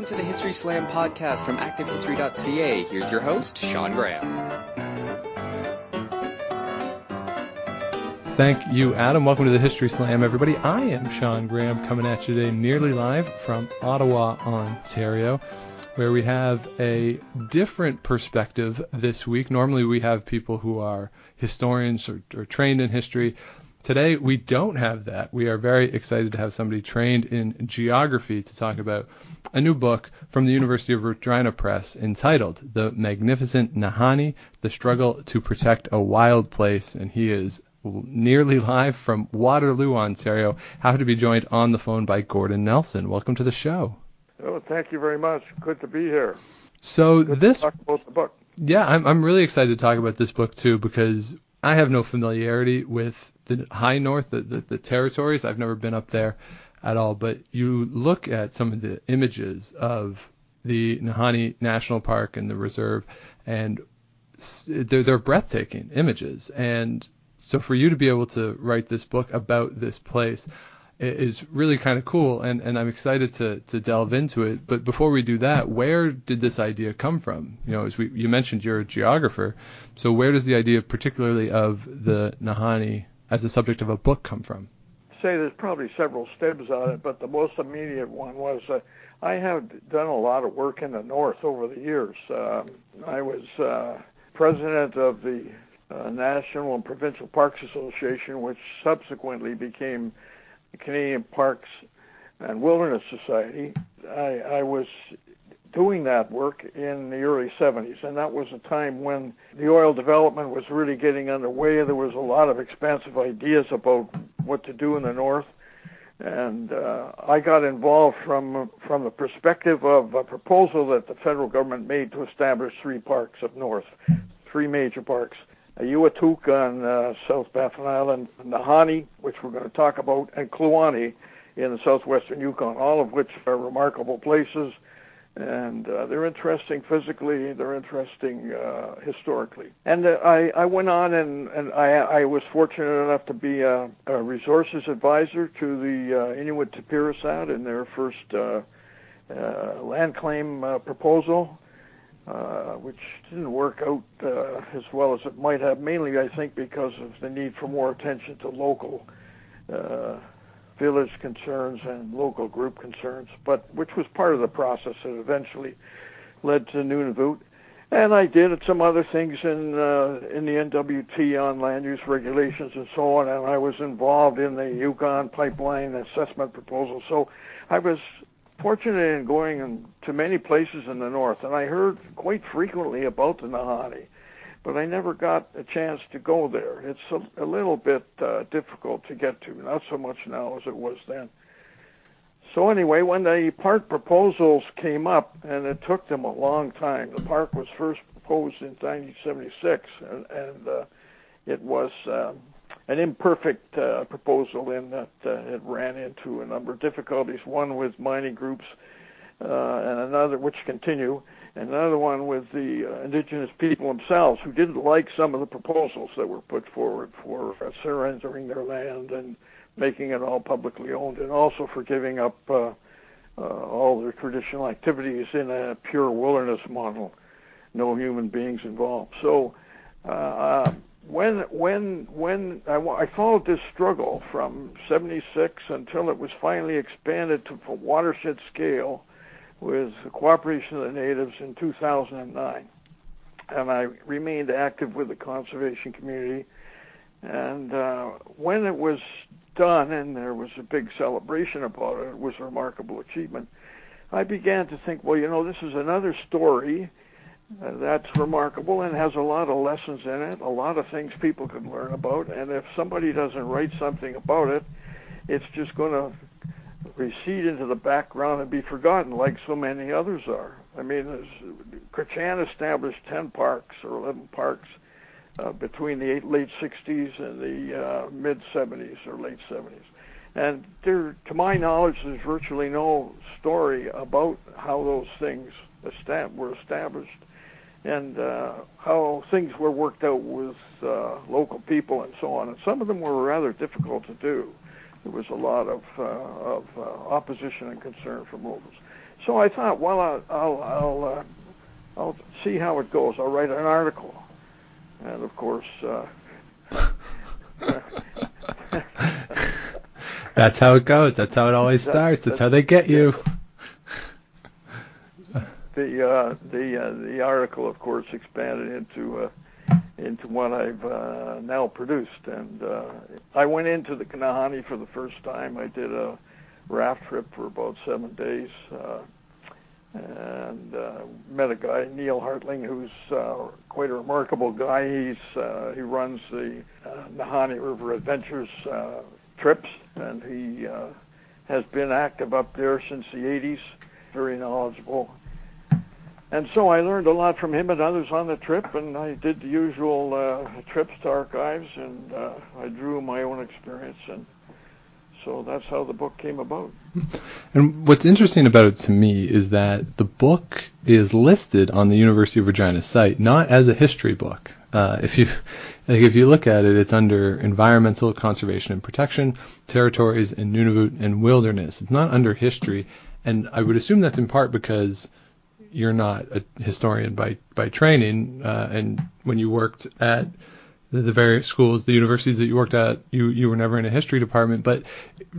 welcome to the History Slam podcast from ActiveHistory.ca. Here's your host, Sean Graham. Thank you, Adam. Welcome to the History Slam, everybody. I am Sean Graham coming at you today nearly live from Ottawa, Ontario, where we have a different perspective this week. Normally, we have people who are historians or, or trained in history Today, we don't have that. We are very excited to have somebody trained in geography to talk about a new book from the University of Regina Press entitled The Magnificent Nahanni The Struggle to Protect a Wild Place. And he is nearly live from Waterloo, Ontario. Happy to be joined on the phone by Gordon Nelson. Welcome to the show. Oh, thank you very much. Good to be here. So Good this talk about the book. Yeah, I'm I'm really excited to talk about this book too because I have no familiarity with the high north, the, the, the territories. I've never been up there at all, but you look at some of the images of the Nahanni National Park and the reserve, and they're, they're breathtaking images. And so for you to be able to write this book about this place is really kind of cool, and, and I'm excited to, to delve into it. But before we do that, where did this idea come from? You know, as we you mentioned, you're a geographer, so where does the idea, particularly of the Nahanni as the subject of a book, come from? Say there's probably several steps on it, but the most immediate one was uh, I have done a lot of work in the north over the years. Um, I was uh, president of the uh, National and Provincial Parks Association, which subsequently became the Canadian Parks and Wilderness Society. I, I was doing that work in the early 70s, and that was a time when the oil development was really getting underway. There was a lot of expansive ideas about what to do in the north, and uh, I got involved from from the perspective of a proposal that the federal government made to establish three parks up north, three major parks. Auyuittuq on uh, South Baffin Island, Nahanni, which we're going to talk about, and Kluane in the southwestern Yukon, all of which are remarkable places. And uh, they're interesting physically, they're interesting uh, historically. And uh, I, I went on and, and I, I was fortunate enough to be a, a resources advisor to the uh, Inuit Tapirisat in their first uh, uh, land claim uh, proposal uh, which didn't work out uh, as well as it might have, mainly, I think, because of the need for more attention to local uh, village concerns and local group concerns, but which was part of the process that eventually led to Nunavut. And I did some other things in uh, in the NWT on land use regulations and so on, and I was involved in the Yukon pipeline assessment proposal. So I was fortunate in going to many places in the north, and I heard quite frequently about the Nahanni, but I never got a chance to go there. It's a, a little bit uh, difficult to get to, not so much now as it was then. So anyway, when the park proposals came up, and it took them a long time. The park was first proposed in 1976, and, and uh, it was um, an imperfect uh, proposal in that uh, it ran into a number of difficulties. One with mining groups, uh, and another which continue, and another one with the uh, indigenous people themselves who didn't like some of the proposals that were put forward for uh, surrendering their land and making it all publicly owned, and also for giving up uh, uh, all their traditional activities in a pure wilderness model, no human beings involved. So. Uh, when when when I, I followed this struggle from 76 until it was finally expanded to a watershed scale with the cooperation of the natives in 2009 and I remained active with the conservation community and uh, when it was done and there was a big celebration about it it was a remarkable achievement I began to think well you know this is another story uh, that's remarkable and has a lot of lessons in it, a lot of things people could learn about. And if somebody doesn't write something about it, it's just going to recede into the background and be forgotten, like so many others are. I mean, Chrétien established 10 parks or 11 parks uh, between the eight, late 60s and the uh, mid 70s or late 70s. And there, to my knowledge, there's virtually no story about how those things estab- were established and uh, how things were worked out with uh, local people and so on. And some of them were rather difficult to do. There was a lot of, uh, of uh, opposition and concern from locals. So I thought, well, I'll I'll I'll, uh, I'll see how it goes. I'll write an article, and of course. Uh, That's how it goes. That's how it always starts. That's how they get you. The uh, the uh, the article, of course, expanded into uh, into what I've uh, now produced, and uh, I went into the Nahanni for the first time. I did a raft trip for about seven days, uh, and uh, met a guy, Neil Hartling, who's uh, quite a remarkable guy. He's uh, he runs the uh, Nahanni River Adventures uh, trips, and he uh, has been active up there since the 80s. Very knowledgeable. And so I learned a lot from him and others on the trip, and I did the usual uh, trips to archives, and uh, I drew my own experience, and so that's how the book came about. And what's interesting about it to me is that the book is listed on the University of Regina site not as a history book. Uh, if you like, if you look at it, it's under environmental conservation and protection, territories, and Nunavut and wilderness. It's not under history, and I would assume that's in part because you're not a historian by by training, uh, and when you worked at the, the, various schools, the universities that you worked at, you you were never in a history department. But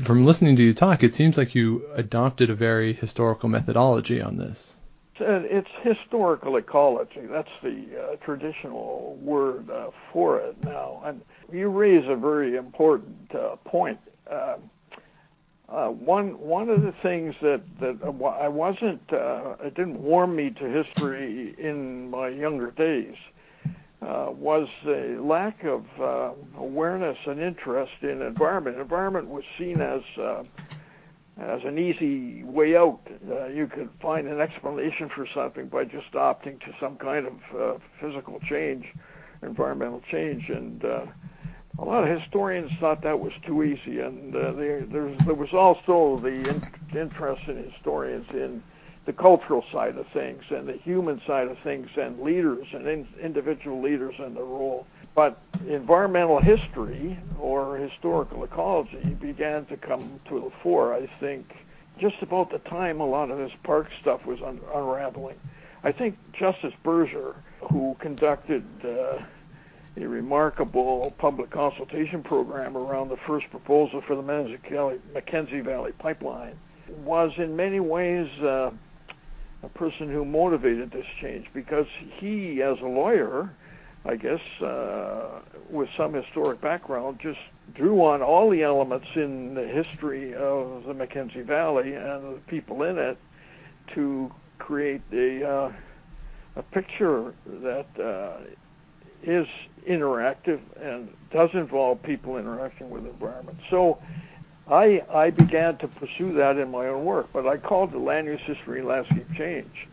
from listening to you talk, it seems like you adopted a very historical methodology on this. It's historical ecology. That's the uh, traditional word uh, for it now. And you raise a very important uh, point. Uh, one one of the things that that I wasn't uh, it didn't warm me to history in my younger days uh, was a lack of uh, awareness and interest in environment. Environment was seen as uh, as an easy way out. Uh, you could find an explanation for something by just opting to some kind of uh, physical change, environmental change, and uh, a lot of historians thought that was too easy. And uh, there, there was also the in- interest in historians in the cultural side of things and the human side of things and leaders and in, individual leaders and their role. But environmental history or historical ecology began to come to the fore, I think, just about the time a lot of this park stuff was un- unraveling. I think Justice Berger, who conducted uh, a remarkable public consultation program around the first proposal for the Mackenzie Valley pipeline, was in many ways uh, a person who motivated this change because he, as a lawyer, I guess, uh, with some historic background, just drew on all the elements in the history of the Mackenzie Valley and the people in it to create a uh, a picture that uh, is interactive and does involve people interacting with the environment. So I, I began to pursue that in my own work, but I called it land use history and landscape change.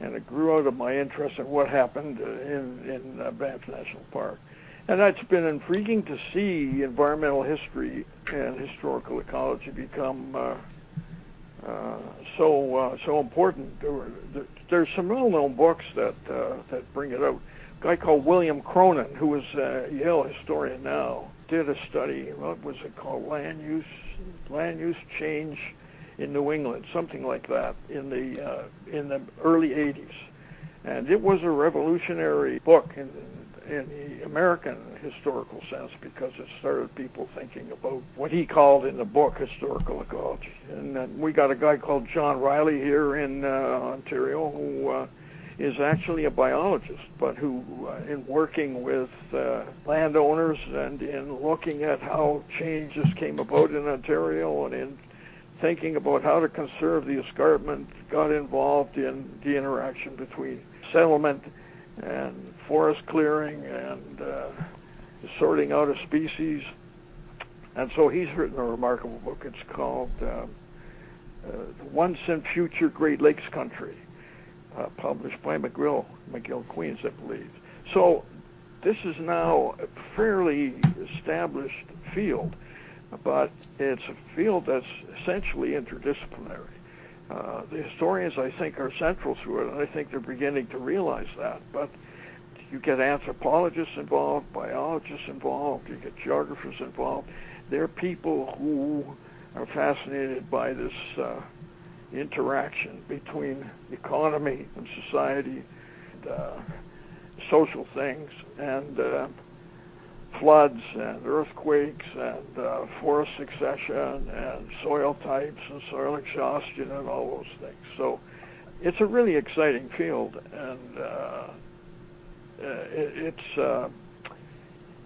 And it grew out of my interest in what happened in, in uh, Banff National Park. And it's been intriguing to see environmental history and historical ecology become uh, uh, so uh, so important. There there, there's some well-known books that uh, that bring it out. Guy called William Cronon, who is a Yale historian now, did a study. What was it called? Land use land use change in New England, something like that, in the uh, in the early 80s, and it was a revolutionary book in, in the American historical sense because it started people thinking about what he called in the book historical ecology. And then we got a guy called John Riley here in uh, Ontario who. Uh, is actually a biologist, but who, uh, in working with uh, landowners and in looking at how changes came about in Ontario and in thinking about how to conserve the escarpment, got involved in the interaction between settlement and forest clearing and uh, sorting out of species. And so he's written a remarkable book. It's called uh, uh, Once and Future Great Lakes Country uh, published by McGill, McGill Queens, I believe. So this is now a fairly established field, but it's a field that's essentially interdisciplinary. Uh, the historians, I think, are central to it, and I think they're beginning to realize that. But you get anthropologists involved, biologists involved, you get geographers involved. They're people who are fascinated by this uh, interaction between economy and society, and, uh, social things, and uh, floods and earthquakes and uh, forest succession and soil types and soil exhaustion and all those things. So it's a really exciting field, and uh, uh it, it's uh,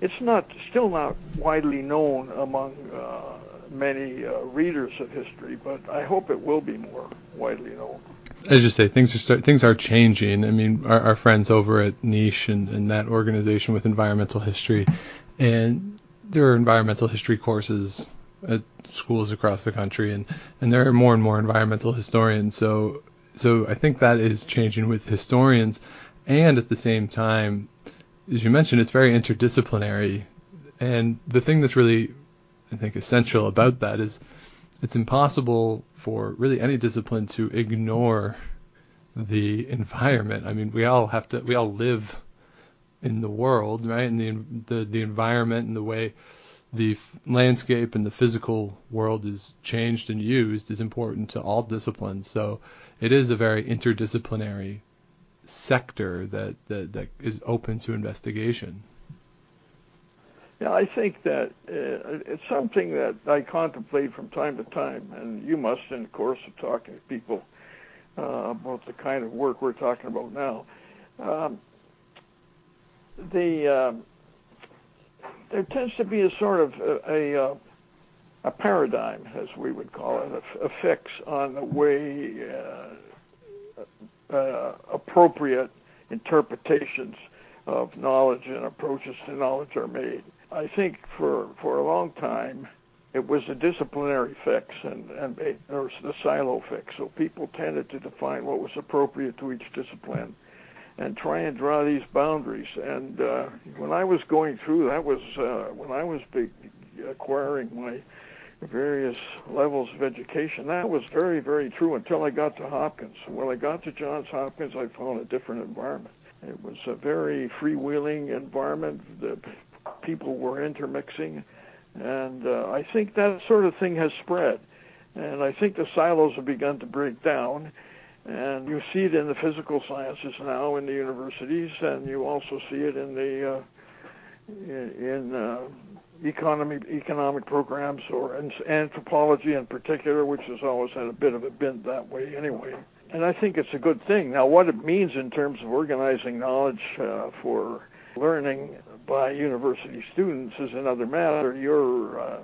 it's not still not widely known among uh, many uh, readers of history, but I hope it will be more widely known. As you say, things are start, things are changing. I mean, our, our friends over at Niche and, and that organization with environmental history, and there are environmental history courses at schools across the country, and, and there are more and more environmental historians. So so I think that is changing with historians, and at the same time, as you mentioned, it's very interdisciplinary. And the thing that's really, I think, essential about that is it's impossible for really any discipline to ignore the environment. I mean, we all have to, we all live in the world, right? And the the, the environment and the way the f- landscape and the physical world is changed and used is important to all disciplines. So it is a very interdisciplinary sector that, that, that is open to investigation. Yeah, I think that uh, it's something that I contemplate from time to time, and you must, in the course of talking to people uh, about the kind of work we're talking about now. Um, the uh, there tends to be a sort of a, a, uh, a paradigm, as we would call it, a, a fix on the way uh, uh, appropriate interpretations of knowledge and approaches to knowledge are made. I think for for a long time it was a disciplinary fix and and or the silo fix. So people tended to define what was appropriate to each discipline and try and draw these boundaries. And uh, when I was going through, that was uh, when I was be- acquiring my various levels of education. That was very, very true until I got to Hopkins. When I got to Johns Hopkins, I found a different environment. It was a very freewheeling environment. The people were intermixing, and uh, I think that sort of thing has spread. And I think the silos have begun to break down. And you see it in the physical sciences now in the universities, and you also see it in the uh, in uh, economy economic programs or in anthropology in particular, which has always had a bit of a bent that way anyway. And I think it's a good thing. Now, what it means in terms of organizing knowledge uh, for learning by university students is another matter. You're, uh,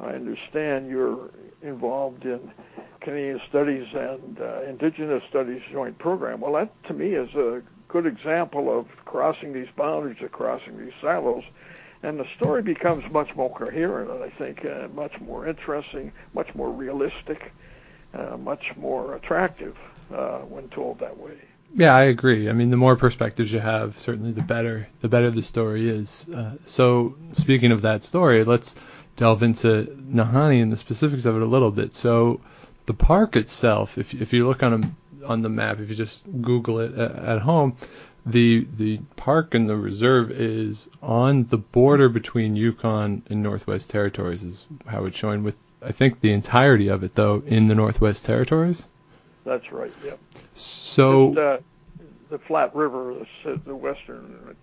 I understand, you're involved in Canadian Studies and uh, Indigenous Studies joint program. Well, that to me is a good example of crossing these boundaries or crossing these silos. And the story becomes much more coherent, and I think uh, much more interesting, much more realistic, uh, much more attractive uh, when told that way. Yeah, I agree. I mean, the more perspectives you have, certainly the better. The better the story is. Uh, so, speaking of that story, let's delve into Nahanni and the specifics of it a little bit. So, the park itself, if if you look on a on the map. If you just Google it at home, the the park and the reserve is on the border between Yukon and Northwest Territories, is how it's showing. With I think the entirety of it though in the Northwest Territories. That's right. Yep. So uh, the Flat River, the, the western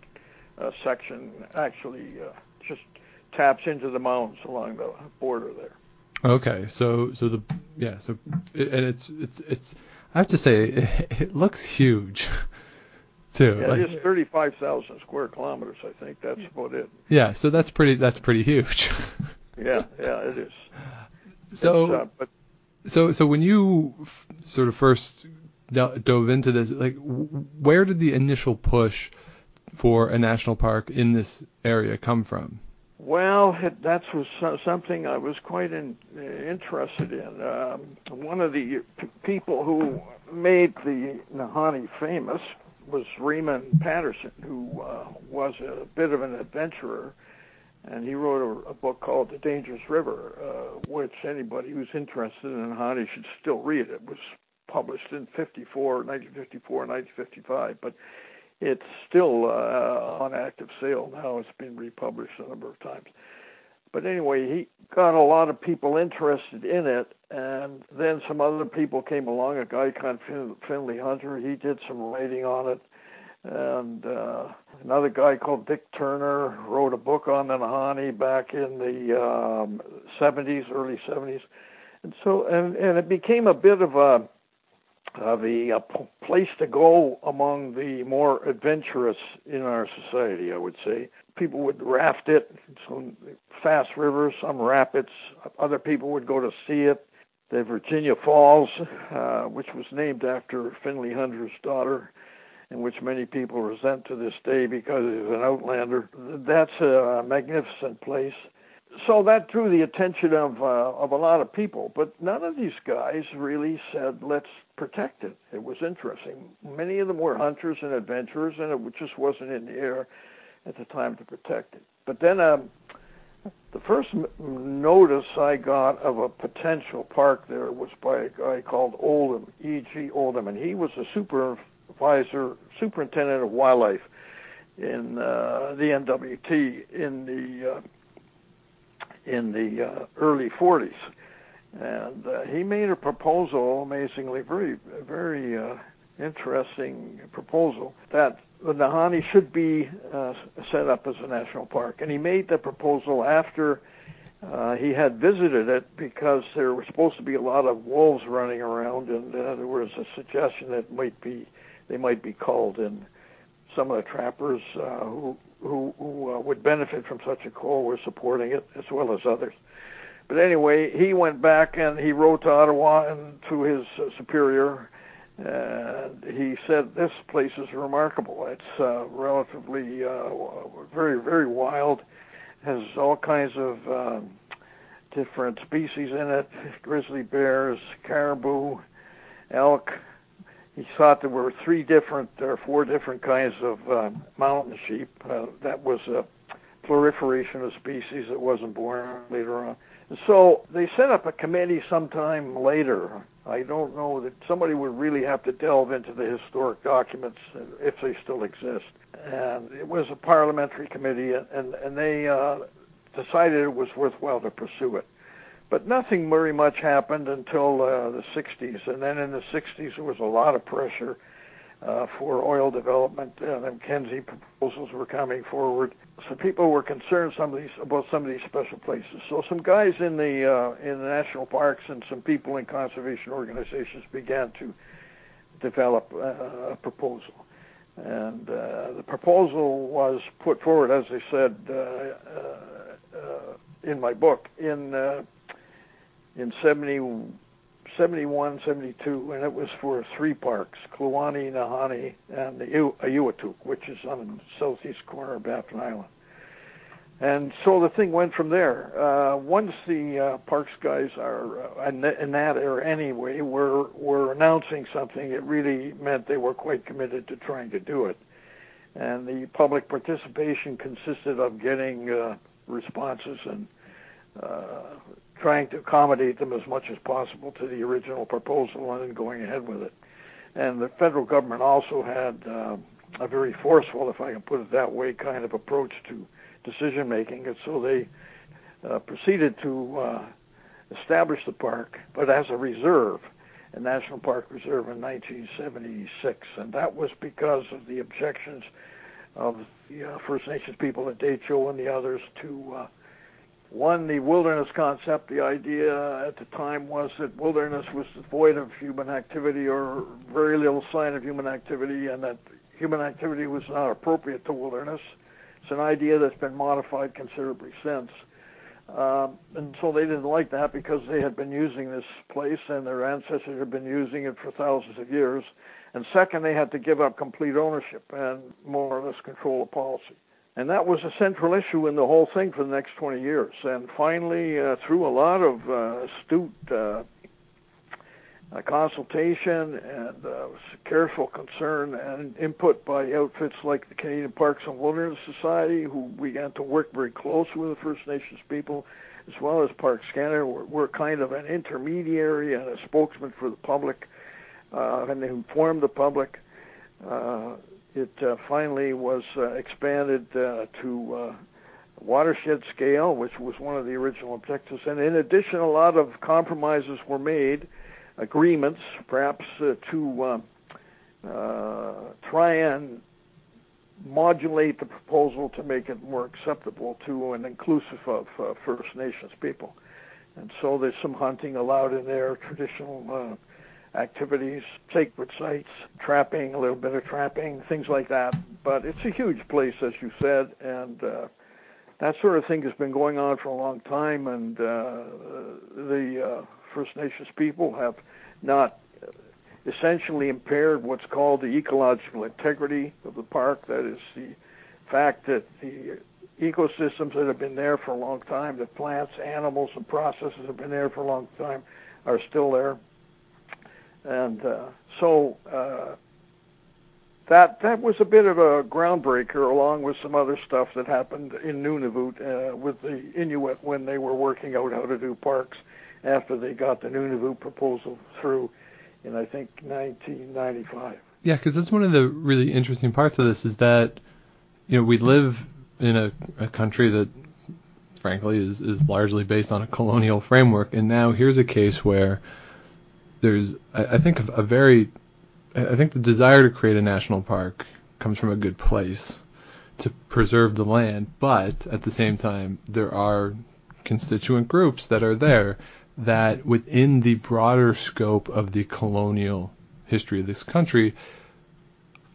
uh, section, actually uh, just taps into the mountains along the border there. Okay, so so the yeah, so it, and it's it's it's I have to say, it, it looks huge, too. Yeah, like, it is 35,000 square kilometers. I think that's about it. Yeah, so that's pretty. That's pretty huge. yeah, yeah, it is. So, uh, but so so when you f- sort of first dove into this, like, where did the initial push for a national park in this area come from? Well, it, that was something I was quite in, interested in. Um, one of the p- people who made the Nahanni famous was Raymond Patterson, who uh, was a bit of an adventurer, and he wrote a, a book called The Dangerous River, uh, which anybody who's interested in Nahanni should still read. It was published in 54, 1954, 1955, but it's still uh, on active sale now. It's been republished a number of times. But anyway, he got a lot of people interested in it, and then some other people came along. A guy called Fenley Hunter, he did some writing on it, and uh, another guy called Dick Turner wrote a book on the Nahanni back in the um, 70s, early 70s, and so and and it became a bit of a of a, a place to go among the more adventurous in our society, I would say. People would raft it, some fast rivers, some rapids. Other people would go to see it. The Virginia Falls, uh, which was named after Fenley Hunter's daughter, and which many people resent to this day because he's an outlander. That's a magnificent place so that drew the attention of uh, of a lot of people, but none of these guys really said, "Let's protect it." It was interesting. Many of them were hunters and adventurers, and it just wasn't in the air at the time to protect it. But then, um, the first notice I got of a potential park there was by a guy called Oldham, E.G. Oldham, and he was a supervisor, superintendent of wildlife in uh, the NWT in the uh, in the uh, early 40s. And uh, he made a proposal, amazingly, very, very uh, interesting proposal, that the Nahanni should be uh, set up as a national park. And he made the proposal after he had visited it because there were supposed to be a lot of wolves running around, and there was a suggestion that might be they might be called in. Some of the trappers uh, who who, who uh, would benefit from such a call were supporting it, as well as others. But anyway, he went back and he wrote to Ottawa and to his uh, superior, and he said, "This place is remarkable. It's uh, relatively uh, very, very wild. Has all kinds of uh, different species in it: grizzly bears, caribou, elk, he thought there were three different or four different kinds of uh, mountain sheep. Uh, that was a proliferation of species that wasn't born later on. And so they set up a committee sometime later. I don't know that somebody would really have to delve into the historic documents if they still exist. And it was a parliamentary committee, and and they uh, decided it was worthwhile to pursue it. But nothing very much happened until uh, the 60s, and then in the 60s there was a lot of pressure uh, for oil development. Uh, the Mackenzie proposals were coming forward, so people were concerned some of these about some of these special places. So some guys in the uh, in the national parks and some people in conservation organizations began to develop uh, a proposal. And uh, the proposal was put forward, as I said uh, uh, uh in my book, in uh, in 70, 71, 72, and it was for three parks, Kluane, Nahanni, and the which is on the southeast corner of Baffin Island. And so the thing went from there. Uh, once the uh, parks guys are uh, in, that area anyway were were announcing something, it really meant they were quite committed to trying to do it. And the public participation consisted of getting uh, responses and uh, trying to accommodate them as much as possible to the original proposal and then going ahead with it. And the federal government also had uh, a very forceful, if I can put it that way, kind of approach to decision making. And so they uh, proceeded to uh, establish the park, but as a reserve, a national park reserve in 1976. And that was because of the objections of the uh, First Nations people at Dehcho and the others to uh, one, the wilderness concept, the idea at the time was that wilderness was devoid of human activity or very little sign of human activity, and that human activity was not appropriate to wilderness. It's an idea that's been modified considerably since. Um, and so they didn't like that because they had been using this place and their ancestors had been using it for thousands of years. And second, they had to give up complete ownership and more or less control of policy. And that was a central issue in the whole thing for the next 20 years. And finally, uh, through a lot of uh, astute uh, uh, consultation and uh, careful concern and input by outfits like the Canadian Parks and Wilderness Society, who began to work very closely with the First Nations people, as well as Parks Canada, we're, we're kind of an intermediary and a spokesman for the public, uh, and inform the public. It uh, finally was uh, expanded uh, to watershed scale, which was one of the original objectives. And in addition, a lot of compromises were made, agreements, perhaps to try and modulate the proposal to make it more acceptable to and inclusive of uh, First Nations people. And so there's some hunting allowed in there, traditional activities, sacred sites, trapping, a little bit of trapping, things like that. But it's a huge place, as you said, and uh, that sort of thing has been going on for a long time. And uh, the uh, First Nations people have not essentially impaired what's called the ecological integrity of the park. That is the fact that the ecosystems that have been there for a long time, the plants, animals, and processes have been there for a long time, are still there. And uh, so uh, that that was a bit of a groundbreaker, along with some other stuff that happened in Nunavut uh, with the Inuit when they were working out how to do parks after they got the Nunavut proposal through in I think 1995. Yeah, because that's one of the really interesting parts of this is that you know we live in a, a country that frankly is is largely based on a colonial framework, and now here's a case where there's I, I think a, very I think the desire to create a national park comes from a good place to preserve the land, but at the same time there are constituent groups that are there that within the broader scope of the colonial history of this country,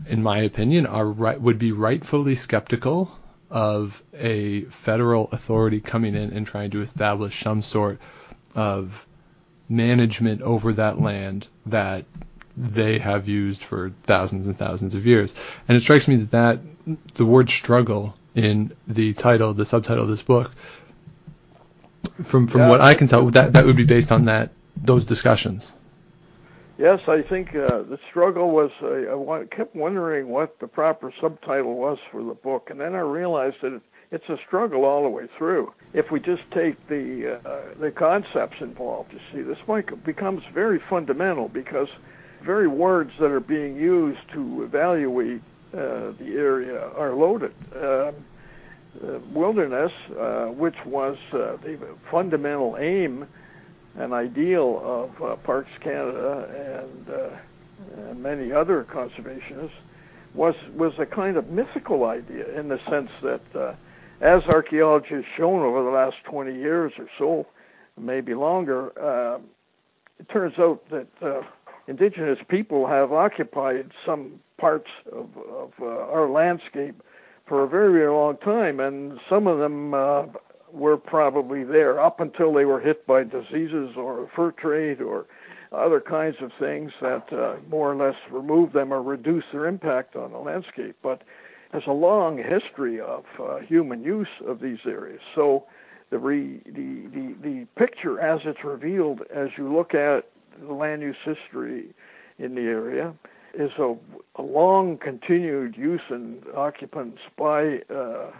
in my opinion, are right, would be rightfully skeptical of a federal authority coming in and trying to establish some sort of management over that land that they have used for thousands and thousands of years. And it strikes me that, that the word struggle in the title, the subtitle of this book, from from yeah. what I can tell, that that would be based on that those discussions. Yes, I think uh, the struggle was. Uh, I kept wondering what the proper subtitle was for the book, and then I realized that it's a struggle all the way through. If we just take the uh, the concepts involved, you see, this becomes very fundamental because very words that are being used to evaluate uh, the area are loaded. Um, uh, wilderness, uh, which was uh, the fundamental aim and ideal of uh, Parks Canada and, and many other conservationists, was was a kind of mythical idea in the sense that, uh, as archaeology has shown over the last 20 years or so, maybe longer, uh, it turns out that uh, indigenous people have occupied some parts of, of uh, our landscape for a very, very long time, and some of them uh, were probably there up until they were hit by diseases or fur trade or other kinds of things that uh, more or less remove them or reduce their impact on the landscape. But there's a long history of uh, human use of these areas. So the, re, the, the, the picture as it's revealed as you look at the land use history in the area is a, a long continued use and occupants by uh,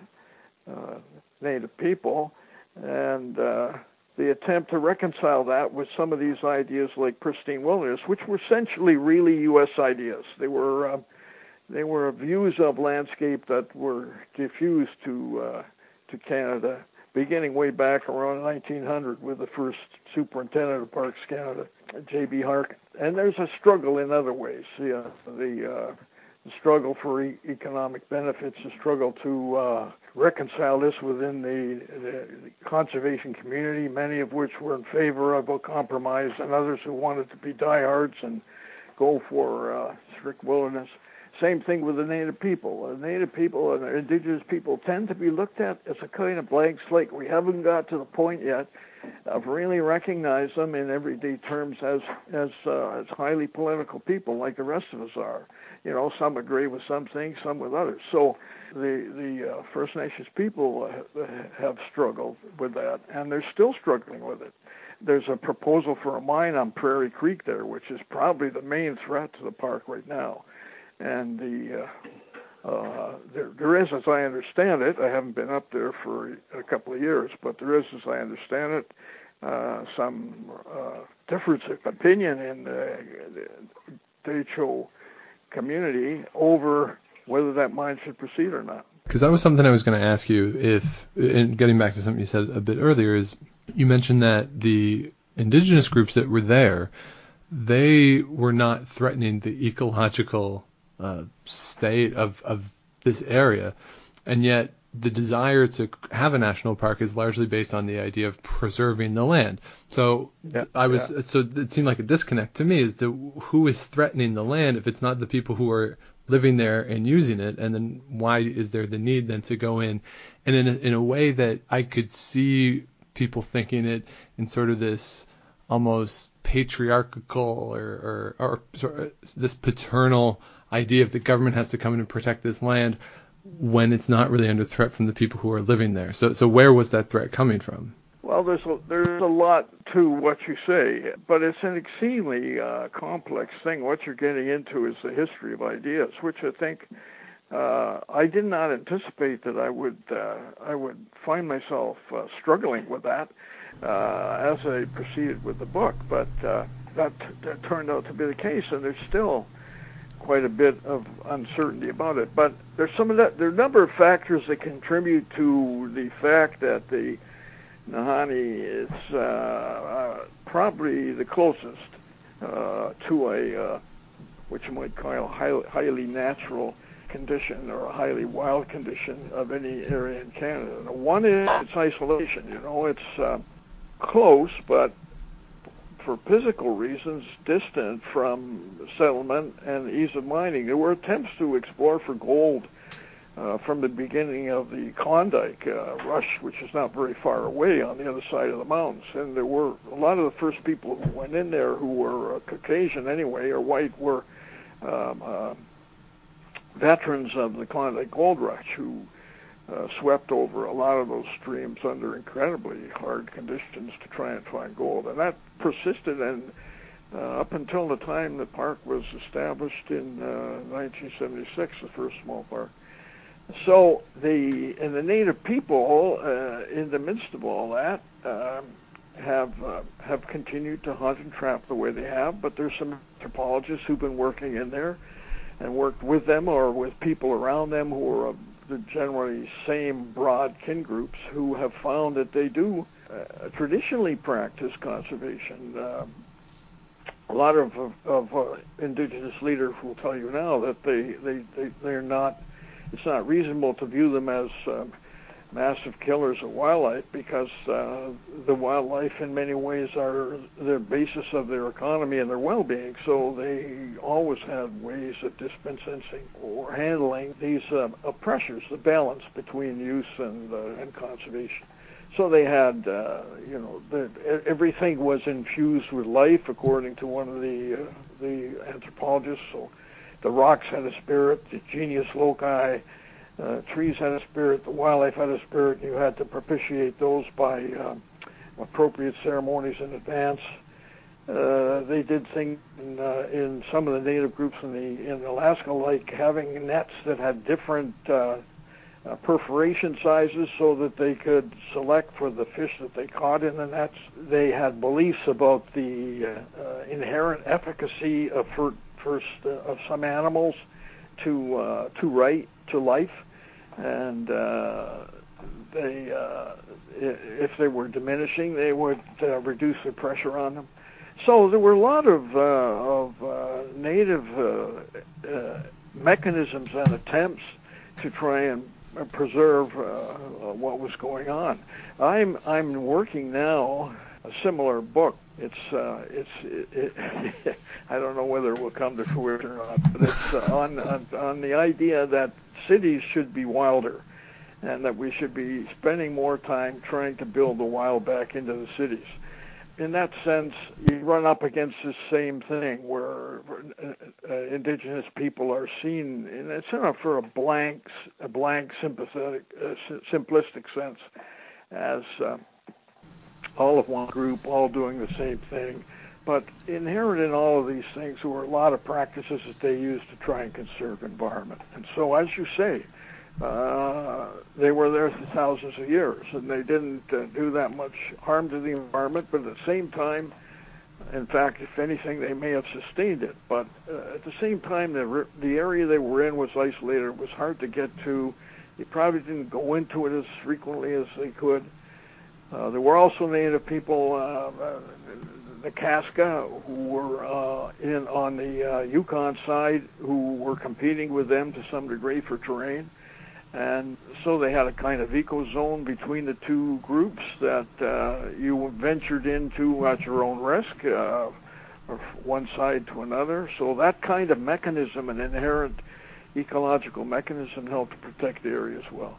uh, Native people, and uh, the attempt to reconcile that with some of these ideas like pristine wilderness, which were essentially really U.S. ideas. They were uh, they were views of landscape that were diffused to uh, to Canada, beginning way back around 1900 with the first superintendent of Parks Canada, J.B. Harkin and there's a struggle in other ways. The uh, the, uh, the struggle for e- economic benefits, the struggle to uh, reconcile this within the, the, conservation community, many of which were in favor of a compromise, and others who wanted to be diehards and go for uh, strict wilderness. Same thing with the native people. The native people and the indigenous people tend to be looked at as a kind of blank slate. We haven't got to the point yet of really recognize them in everyday terms as as uh, as highly political people like the rest of us are. You know, some agree with some things, some with others. So the the uh, First Nations people uh, have struggled with that, and they're still struggling with it. There's a proposal for a mine on Prairie Creek there, which is probably the main threat to the park right now. And the uh, uh, there, there is, as I understand it, I haven't been up there for a couple of years, but there is, as I understand it, uh, some uh, difference of opinion in the, the Dehcho community over whether that mine should proceed or not. Because that was something I was going to ask you. If, and getting back to something you said a bit earlier, is you mentioned that the indigenous groups that were there, they were not threatening the ecological uh, state of of this area, and yet the desire to have a national park is largely based on the idea of preserving the land. So yeah, I was yeah. so it seemed like a disconnect to me as to who is threatening the land if it's not the people who are living there and using it, and then why is there the need then to go in and in a, in a way that I could see people thinking it in sort of this almost patriarchal or or, or sort of this paternal idea of the government has to come in and protect this land when it's not really under threat from the people who are living there. So, so where was that threat coming from? Well, there's a, there's a lot to what you say, but it's an exceedingly uh, complex thing. What you're getting into is the history of ideas, which I think uh, I did not anticipate that I would uh, I would find myself uh, struggling with that uh, as I proceeded with the book. But uh, that, that turned out to be the case, and there's still quite a bit of uncertainty about it. But there's some of that. There are a number of factors that contribute to the fact that the Nahanni is uh, uh, probably the closest uh, to a uh, what you might call a highly, highly natural condition or a highly wild condition of any area in Canada. One is its isolation. You know, it's uh, close, but for physical reasons, distant from settlement and ease of mining. There were attempts to explore for gold uh, from the beginning of the Klondike uh, rush, which is not very far away on the other side of the mountains. And there were a lot of the first people who went in there who were uh, Caucasian anyway or white were um, uh, veterans of the Klondike gold rush who uh, swept over a lot of those streams under incredibly hard conditions to try and find gold. And that persisted and uh, up until the time the park was established in uh, 1976, the first small park. So the and the native people uh, in the midst of all that um, have uh, have continued to hunt and trap the way they have. But there's some anthropologists who've been working in there and worked with them or with people around them who are the generally same broad kin groups who have found that they do uh, traditionally practice conservation. Uh, a lot of, of, of uh, indigenous leaders will tell you now that they, they, they, they're not, it's not reasonable to view them as um, massive killers of wildlife because uh, the wildlife in many ways are the basis of their economy and their well-being. So they always had ways of dispensing or handling these uh, pressures, the balance between use and, uh, and conservation. So they had, uh, you know, the, everything was infused with life, according to one of the uh, the anthropologists. So the rocks had a spirit, the genius loci uh, trees had a spirit, the wildlife had a spirit, and you had to propitiate those by uh, appropriate ceremonies in advance. Uh, they did things in, uh, in some of the native groups in the in Alaska, like having nets that had different uh, uh, perforation sizes, so that they could select for the fish that they caught in the nets. They had beliefs about the uh, uh, inherent efficacy of for, first uh, of some animals to uh, to right to life, and uh, they uh, if they were diminishing, they would uh, reduce the pressure on them. So there were a lot of uh, of uh, native uh, uh, mechanisms and attempts to try and preserve uh, what was going on. I'm I'm working now a similar book. It's uh, it's it, it, I don't know whether it will come to fruition or not, but it's uh, on, on on the idea that cities should be wilder, and that we should be spending more time trying to build the wild back into the cities. In that sense, you run up against the same thing where uh, uh, indigenous people are seen, and it's not for a blank, a blank sympathetic, uh, simplistic sense, as uh, all of one group, all doing the same thing. But inherent in all of these things were a lot of practices that they used to try and conserve environment. And so, as you say, uh, they were there for thousands of years, and they didn't uh, do that much harm to the environment. But at the same time, in fact, if anything, they may have sustained it. But uh, at the same time, the the area they were in was isolated. It was hard to get to. they probably didn't go into it as frequently as they could. Uh, there were also Native people, uh, the Kaska, who were uh, in on the uh, Yukon side, who were competing with them to some degree for terrain. And so they had a kind of eco zone between the two groups that uh, you ventured into at your own risk, uh, one side to another. So that kind of mechanism, an inherent ecological mechanism, helped to protect the area as well.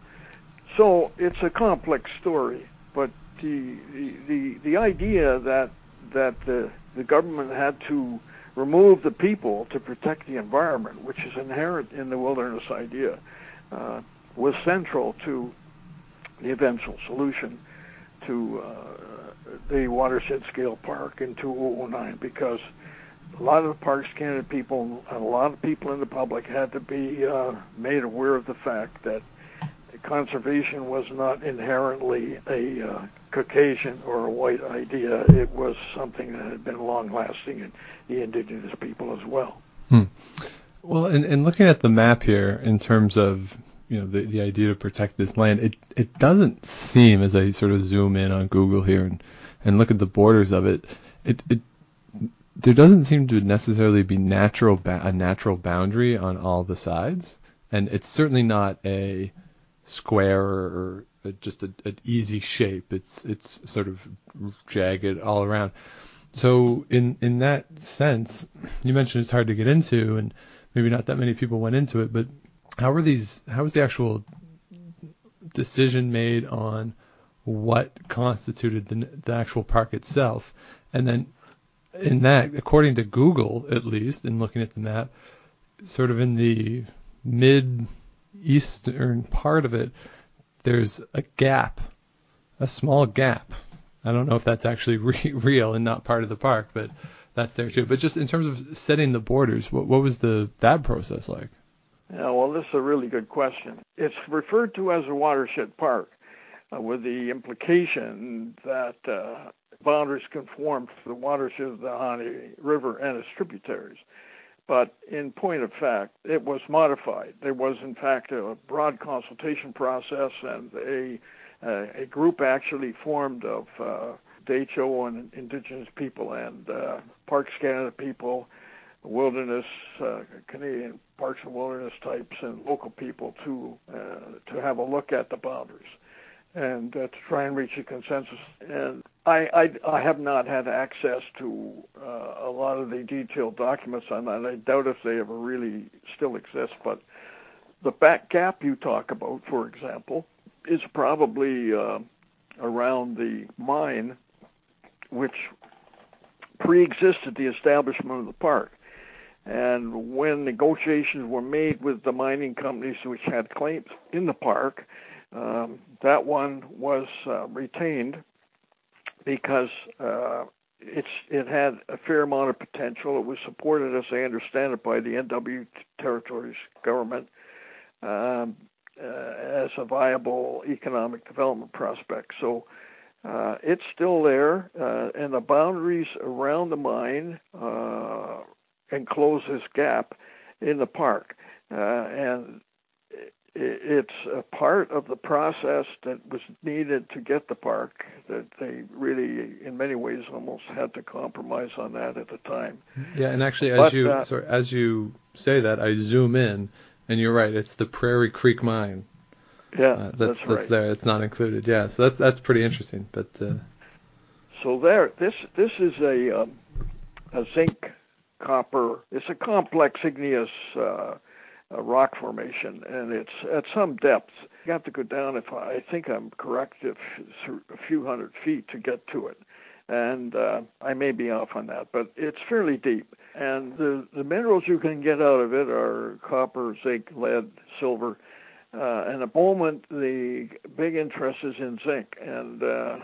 So it's a complex story, but the the the idea that that the the government had to remove the people to protect the environment, which is inherent in the wilderness idea, uh, was central to the eventual solution to uh, the watershed scale park in 2009 because a lot of the Parks Canada people and a lot of people in the public had to be uh, made aware of the fact that conservation was not inherently a uh, Caucasian or a white idea. It was something that had been long lasting in the indigenous people as well. Hmm. Well, and, in looking at the map here, in terms of you know the, the idea to protect this land, it it doesn't seem as I sort of zoom in on Google here and, and look at the borders of it, it, it there doesn't seem to necessarily be natural ba- a natural boundary on all the sides, and it's certainly not a square or, just a, an easy shape. It's it's sort of jagged all around. So in in that sense, you mentioned it's hard to get into, and maybe not that many people went into it. But how were these? How was the actual decision made on what constituted the, the actual park itself? And then in that, according to Google, at least, in looking at the map, sort of in the mid eastern part of it, there's a gap, a small gap. I don't know if that's actually re- real and not part of the park, but that's there too. But just in terms of setting the borders, what, what was the that process like? Yeah, well, this is a really good question. It's referred to as a watershed park, uh, with the implication that uh, boundaries conform to the watershed of the Nahanni River and its tributaries. But in point of fact, it was modified. There was, in fact, a broad consultation process, and a a, group actually formed of uh, Dehcho and Indigenous people and uh, Parks Canada people, wilderness uh, Canadian Parks and Wilderness types, and local people to uh, to have a look at the boundaries and uh, to try and reach a consensus. And I, I, I have not had access to uh, a lot of the detailed documents on that. I doubt if they ever really still exist. But the back gap you talk about, for example, is probably uh, around the mine, which pre-existed the establishment of the park. And when negotiations were made with the mining companies which had claims in the park, um, that one was uh, retained because uh, it's it had a fair amount of potential. It was supported, as I understand it, by the NW Territories government um, uh, as a viable economic development prospect. So uh, it's still there, uh, and the boundaries around the mine uh, enclose this gap in the park. Uh, and it's a part of the process that was needed to get the park that they really in many ways almost had to compromise on that at the time. Yeah and actually as but, you uh, sorry, as you say that i zoom in and you're right it's the prairie creek mine. Yeah uh, that's that's, right. that's there. It's not included. Yeah so that's that's pretty interesting but uh, so there this this is a um, a zinc copper it's a complex igneous uh, a rock formation, and it's at some depth. You have to go down, if I, think I'm correct, if a few hundred feet to get to it. And uh, I may be off on that, but it's fairly deep. And the, the minerals you can get out of it are copper, zinc, lead, silver. Uh, and at the moment, the big interest is in zinc. And uh,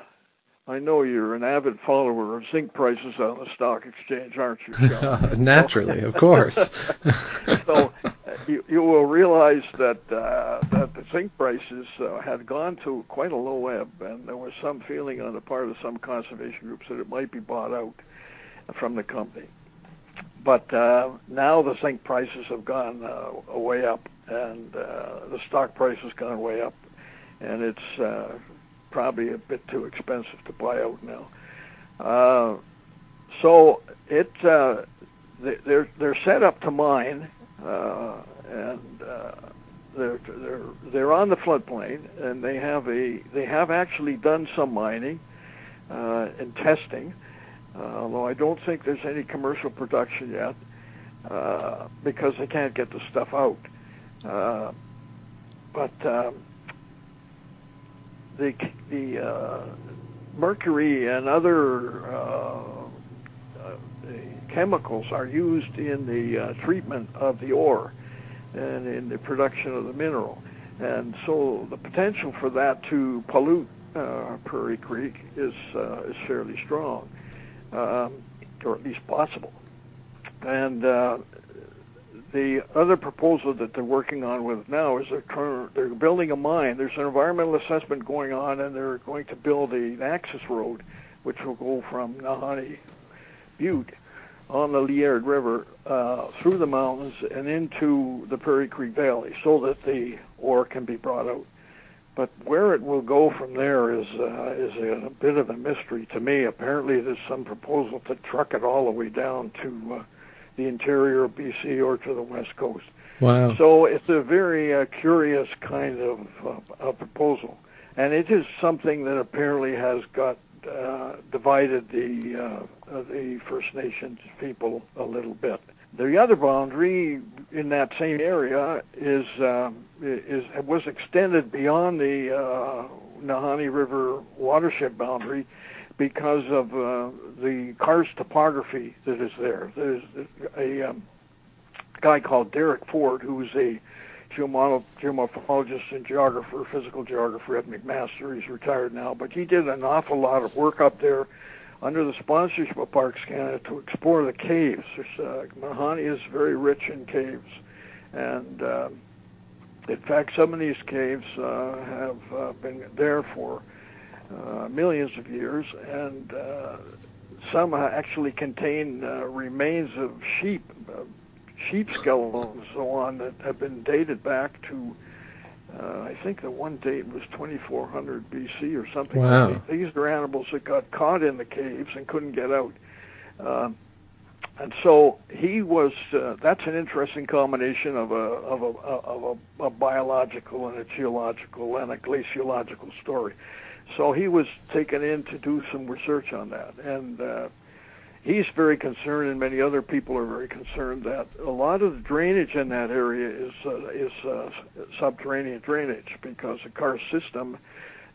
I know you're an avid follower of zinc prices on the stock exchange, aren't you? Naturally, of course. so you, you will realize that uh, that the zinc prices uh, had gone to quite a low ebb, and there was some feeling on the part of some conservation groups that it might be bought out from the company. but uh, now the zinc prices have gone uh, way up, and uh, the stock price has gone way up, and it's uh, probably a bit too expensive to buy out now. Uh, so it uh, they're they're set up to mine, uh, and uh, they're they're they're on the floodplain, and they have a they have actually done some mining uh, and testing, uh, although I don't think there's any commercial production yet uh, because they can't get the stuff out. Uh, but um, the the uh, mercury and other uh, uh, chemicals are used in the uh, treatment of the ore and in the production of the mineral. And so the potential for that to pollute uh, Prairie Creek is uh, is fairly strong, um, or at least possible. And uh, the other proposal that they're working on with now is they're they're building a mine. There's an environmental assessment going on, and they're going to build an access road, which will go from Nahanni Butte on the Liard River uh, through the mountains and into the Prairie Creek Valley, so that the ore can be brought out. But where it will go from there is uh, is a, a bit of a mystery to me. Apparently, there's some proposal to truck it all the way down to uh, the interior of BC or to the west coast. Wow! So it's a very uh, curious kind of uh, proposal, and it is something that apparently has got uh, divided the uh, the First Nations people a little bit. The other boundary in that same area is uh, is was extended beyond the uh, Nahanni River watershed boundary because of uh, the karst topography that is there. There's a um, guy called Derek Ford who's a geomorphologist and geographer, physical geographer at McMaster. He's retired now, but he did an awful lot of work up there under the sponsorship of Parks Canada to explore the caves. Uh, Nahanni is very rich in caves, and uh, in fact, some of these caves uh, have uh, been there for uh, millions of years, and uh, some actually contain uh, remains of sheep, uh, sheep skeletons and so on that have been dated back to uh, I think the one date was 2400 BC or something. Wow. These are animals that got caught in the caves and couldn't get out. Uh, and so he was. Uh, that's an interesting combination of a of a of a, a biological and a geological and a glaciological story. So he was taken in to do some research on that, and uh, he's very concerned, and many other people are very concerned that a lot of the drainage in that area is uh, is uh, subterranean drainage because the karst system,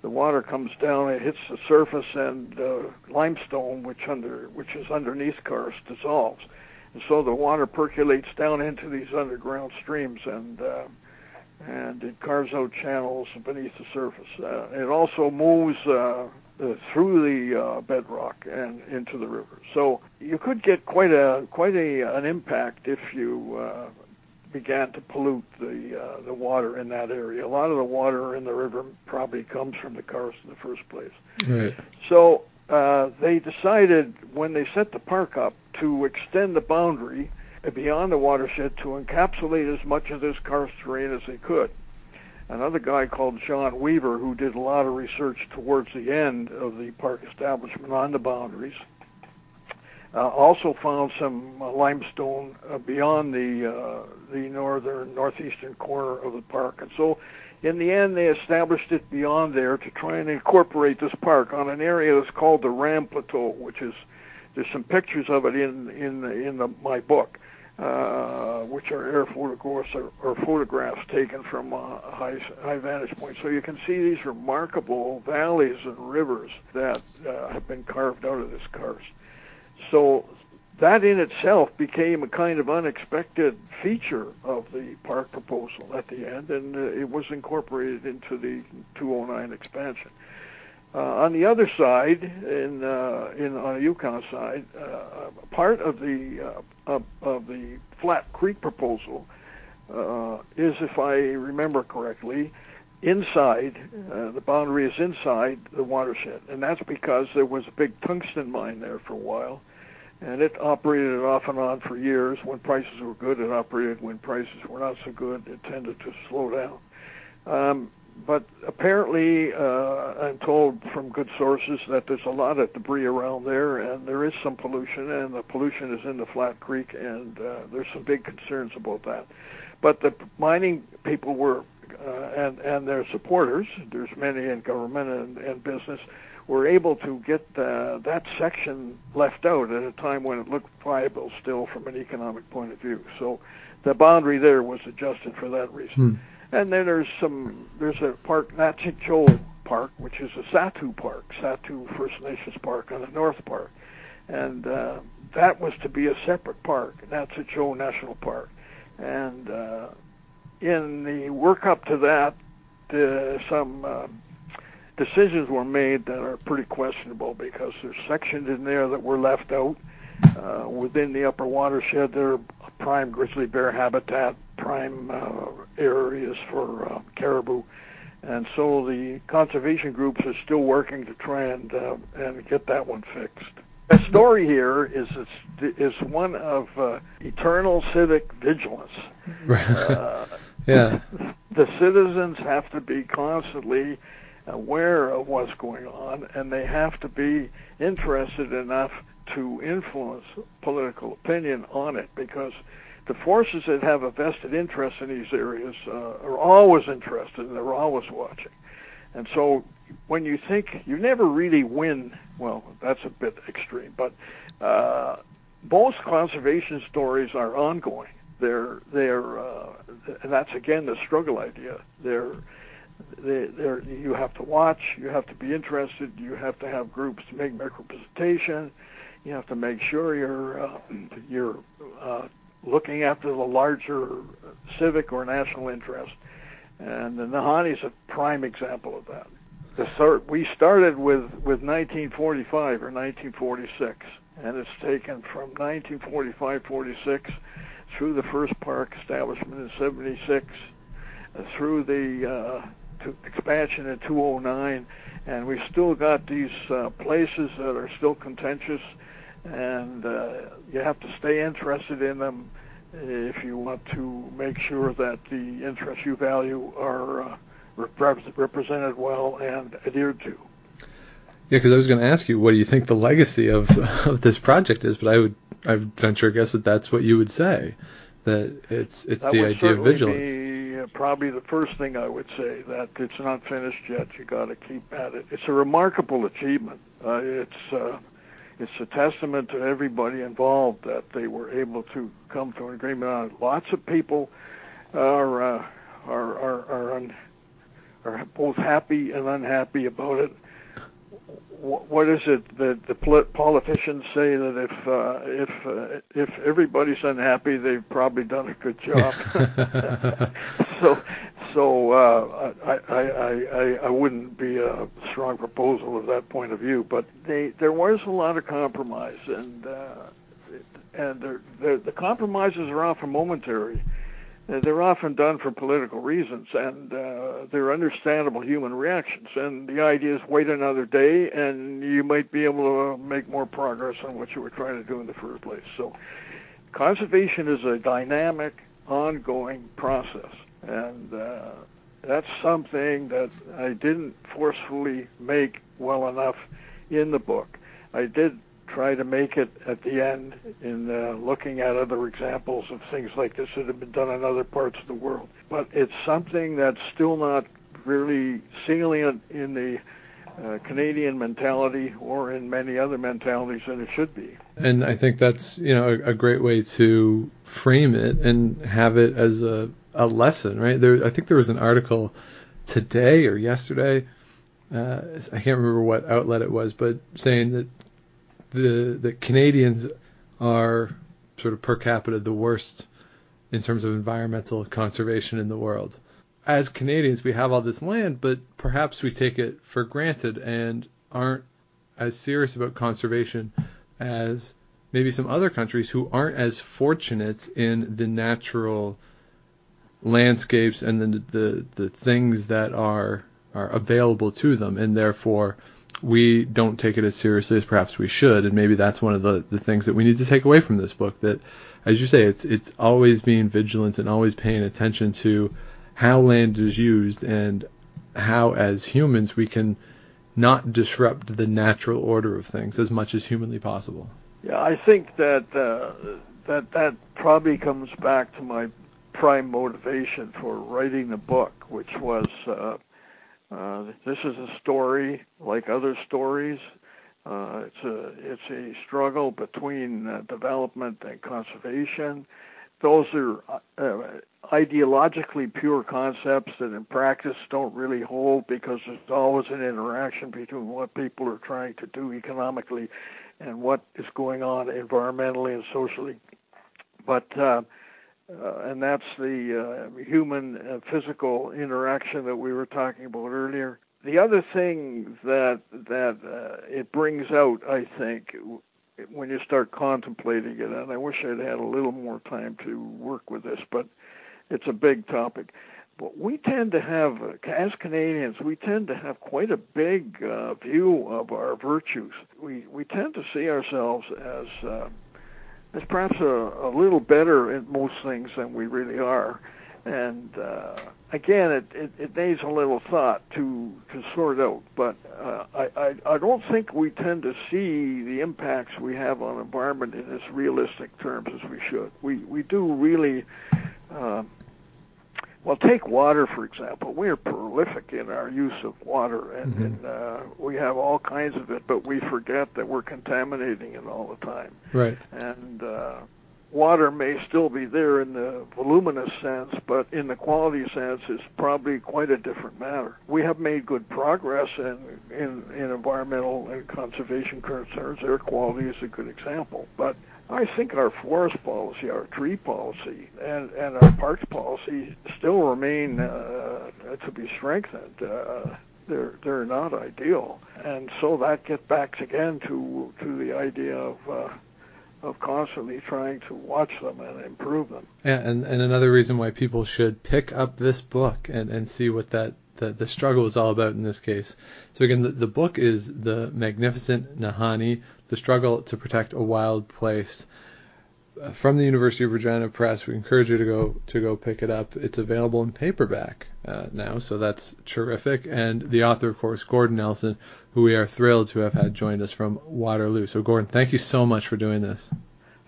the water comes down, it hits the surface, and uh, limestone, which under which is underneath karst, dissolves, and so the water percolates down into these underground streams and. Uh, and it carves out channels beneath the surface. Uh, it also moves uh, uh, through the uh, bedrock and into the river. So you could get quite a quite a an impact if you uh, began to pollute the uh, the water in that area. A lot of the water in the river probably comes from the karst in the first place. Right. So uh, they decided when they set the park up to extend the boundary beyond the watershed to encapsulate as much of this karst terrain as they could another guy called John Weaver who did a lot of research towards the end of the park establishment on the boundaries. Uh, also found some uh, limestone uh, beyond the uh, the northern northeastern corner of the park, and so in the end they established it beyond there to try and incorporate this park on an area that's called the Ram Plateau, which is there's some pictures of it in in in the, my book uh, which are air photographs or, or photographs taken from a high, high vantage point. So you can see these remarkable valleys and rivers that uh, have been carved out of this karst. So that in itself became a kind of unexpected feature of the park proposal at the end, and uh, it was incorporated into the 209 expansion. Uh, on the other side, in uh, in on the Yukon side, uh, part of the of, of the Flat Creek proposal is, if I remember correctly, inside uh, the boundary is inside the watershed, and that's because there was a big tungsten mine there for a while, and it operated off and on for years. When prices were good, it operated. When prices were not so good, it tended to slow down. Um, but apparently, uh, I'm told from good sources that there's a lot of debris around there, and there is some pollution, and the pollution is in the Flat Creek, and uh, there's some big concerns about that. But the mining people were, uh, and and their supporters, there's many in government and, and business, were able to get that section left out at a time when it looked viable still from an economic point of view. So the boundary there was adjusted for that reason. Hmm. And then there's some there's a park, Nááts'ihch'oh Park, which is a Sahtu Park, Sahtu First Nations Park on the north part, and uh, that was to be a separate park, Nááts'ihch'oh National Park. And uh, in the work up to that, uh, some uh, decisions were made that are pretty questionable because there's sections in there that were left out. Uh, within the upper watershed, there are prime grizzly bear habitat, prime uh, areas for uh, caribou, and so the conservation groups are still working to try and uh, and get that one fixed. The story here is is one of uh, eternal civic vigilance. Uh, yeah. The citizens have to be constantly aware of what's going on, and they have to be interested enough to influence political opinion on it because the forces that have a vested interest in these areas uh, are always interested and they're always watching. And so when you think you never really win, well, that's a bit extreme, but uh, most conservation stories are ongoing. They're they're uh, and that's again the struggle idea. They're they, they're, you have to watch, you have to be interested, you have to have groups to make representation, you have to make sure you're uh, you're uh, looking after the larger civic or national interest. And the Nahanni is a prime example of that. The we started with, with 1945 or 1946, and it's taken from 1945-46 through the first park establishment in 76, uh, through the uh, expansion in 209, and we've still got these uh, places that are still contentious, and uh, you have to stay interested in them if you want to make sure that the interests you value are uh, rep- represented well and adhered to. Yeah, because I was going to ask you, what do you think the legacy of of this project is? But I would I would venture a guess that that's what you would say, that it's it's that the idea of vigilance. Be probably the first thing I would say that it's not finished yet. You got to keep at it. It's a remarkable achievement. Uh, it's uh, it's a testament to everybody involved that they were able to come to an agreement on it. Lots of people are uh, are are are, un, are both happy and unhappy about it. What is it that the politicians say that if uh, if uh, if everybody's unhappy, they've probably done a good job. so so uh, I, I, I, I wouldn't be a strong proposal of that point of view, but they, there was a lot of compromise, and uh, and they're, they're, the compromises are often momentary. They're often done for political reasons, and uh, they're understandable human reactions. And the idea is wait another day, and you might be able to make more progress on what you were trying to do in the first place. So, conservation is a dynamic, ongoing process and uh, that's something that I didn't forcefully make well enough in the book. I did try to make it at the end in uh, looking at other examples of things like this that have been done in other parts of the world. But it's something that's still not really salient in the uh, Canadian mentality or in many other mentalities than it should be. And I think that's you know a, a great way to frame it and have it as a a lesson, right? There, I think there was an article today or yesterday. Uh, I can't remember what outlet it was, but saying that the the Canadians are sort of per capita the worst in terms of environmental conservation in the world. As Canadians, we have all this land, but perhaps we take it for granted and aren't as serious about conservation as maybe some other countries who aren't as fortunate in the natural landscapes and the, the the things that are are available to them, and therefore we don't take it as seriously as perhaps we should, and maybe that's one of the, the things that we need to take away from this book. That, as you say, it's it's always being vigilant and always paying attention to how land is used and how, as humans, we can not disrupt the natural order of things as much as humanly possible. Yeah, I think that uh, that that probably comes back to my prime motivation for writing the book, which was uh, uh, this is a story like other stories. Uh, it's a it's a struggle between uh, development and conservation. Those are uh, ideologically pure concepts that in practice don't really hold because there's always an interaction between what people are trying to do economically and what is going on environmentally and socially. But uh, uh, and that's the uh, human uh, physical interaction that we were talking about earlier. The other thing that that uh, it brings out, I think, when you start contemplating it, and I wish I'd had a little more time to work with this, but it's a big topic. But we tend to have, as Canadians, we tend to have quite a big uh, view of our virtues. We we tend to see ourselves as as perhaps a, a little better at most things than we really are. And uh, again, it, it, it needs a little thought to to sort out. But uh, I, I I don't think we tend to see the impacts we have on environment in as realistic terms as we should. We we do really. Uh, well, take water for example. We are prolific in our use of water, and, mm-hmm. and uh, we have all kinds of it, but we forget that we're contaminating it all the time. Right. And uh, water may still be there in the voluminous sense, but in the quality sense, it's probably quite a different matter. We have made good progress in, in, in environmental and conservation concerns. Air quality is a good example, but I think our forest policy, our tree policy, and, and our parks policy still remain uh, to be strengthened. Uh, they're they're not ideal, and so that gets back again to to the idea of uh, of constantly trying to watch them and improve them. Yeah, and, and another reason why people should pick up this book and, and see what that the, the struggle is all about in this case. So again, the, the book is the magnificent Nahanni, the struggle to protect a wild place. Uh, from the University of Regina Press, we encourage you to go to go pick it up. It's available in paperback uh, now, so that's terrific. And the author, of course, Gordon Nelson, who we are thrilled to have had joined us from Waterloo. So, Gordon, thank you so much for doing this.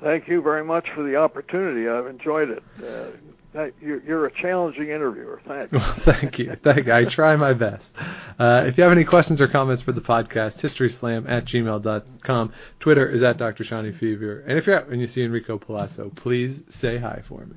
Thank you very much for the opportunity. I've enjoyed it. Uh, you're a challenging interviewer. Thanks. Well, thank you. Thank you. I try my best. Uh, if you have any questions or comments for the podcast, historyslam at gmail.com. Twitter is at Dr. Shawnee Fever. And if you're out and you see Enrico Palazzo, please say hi for me.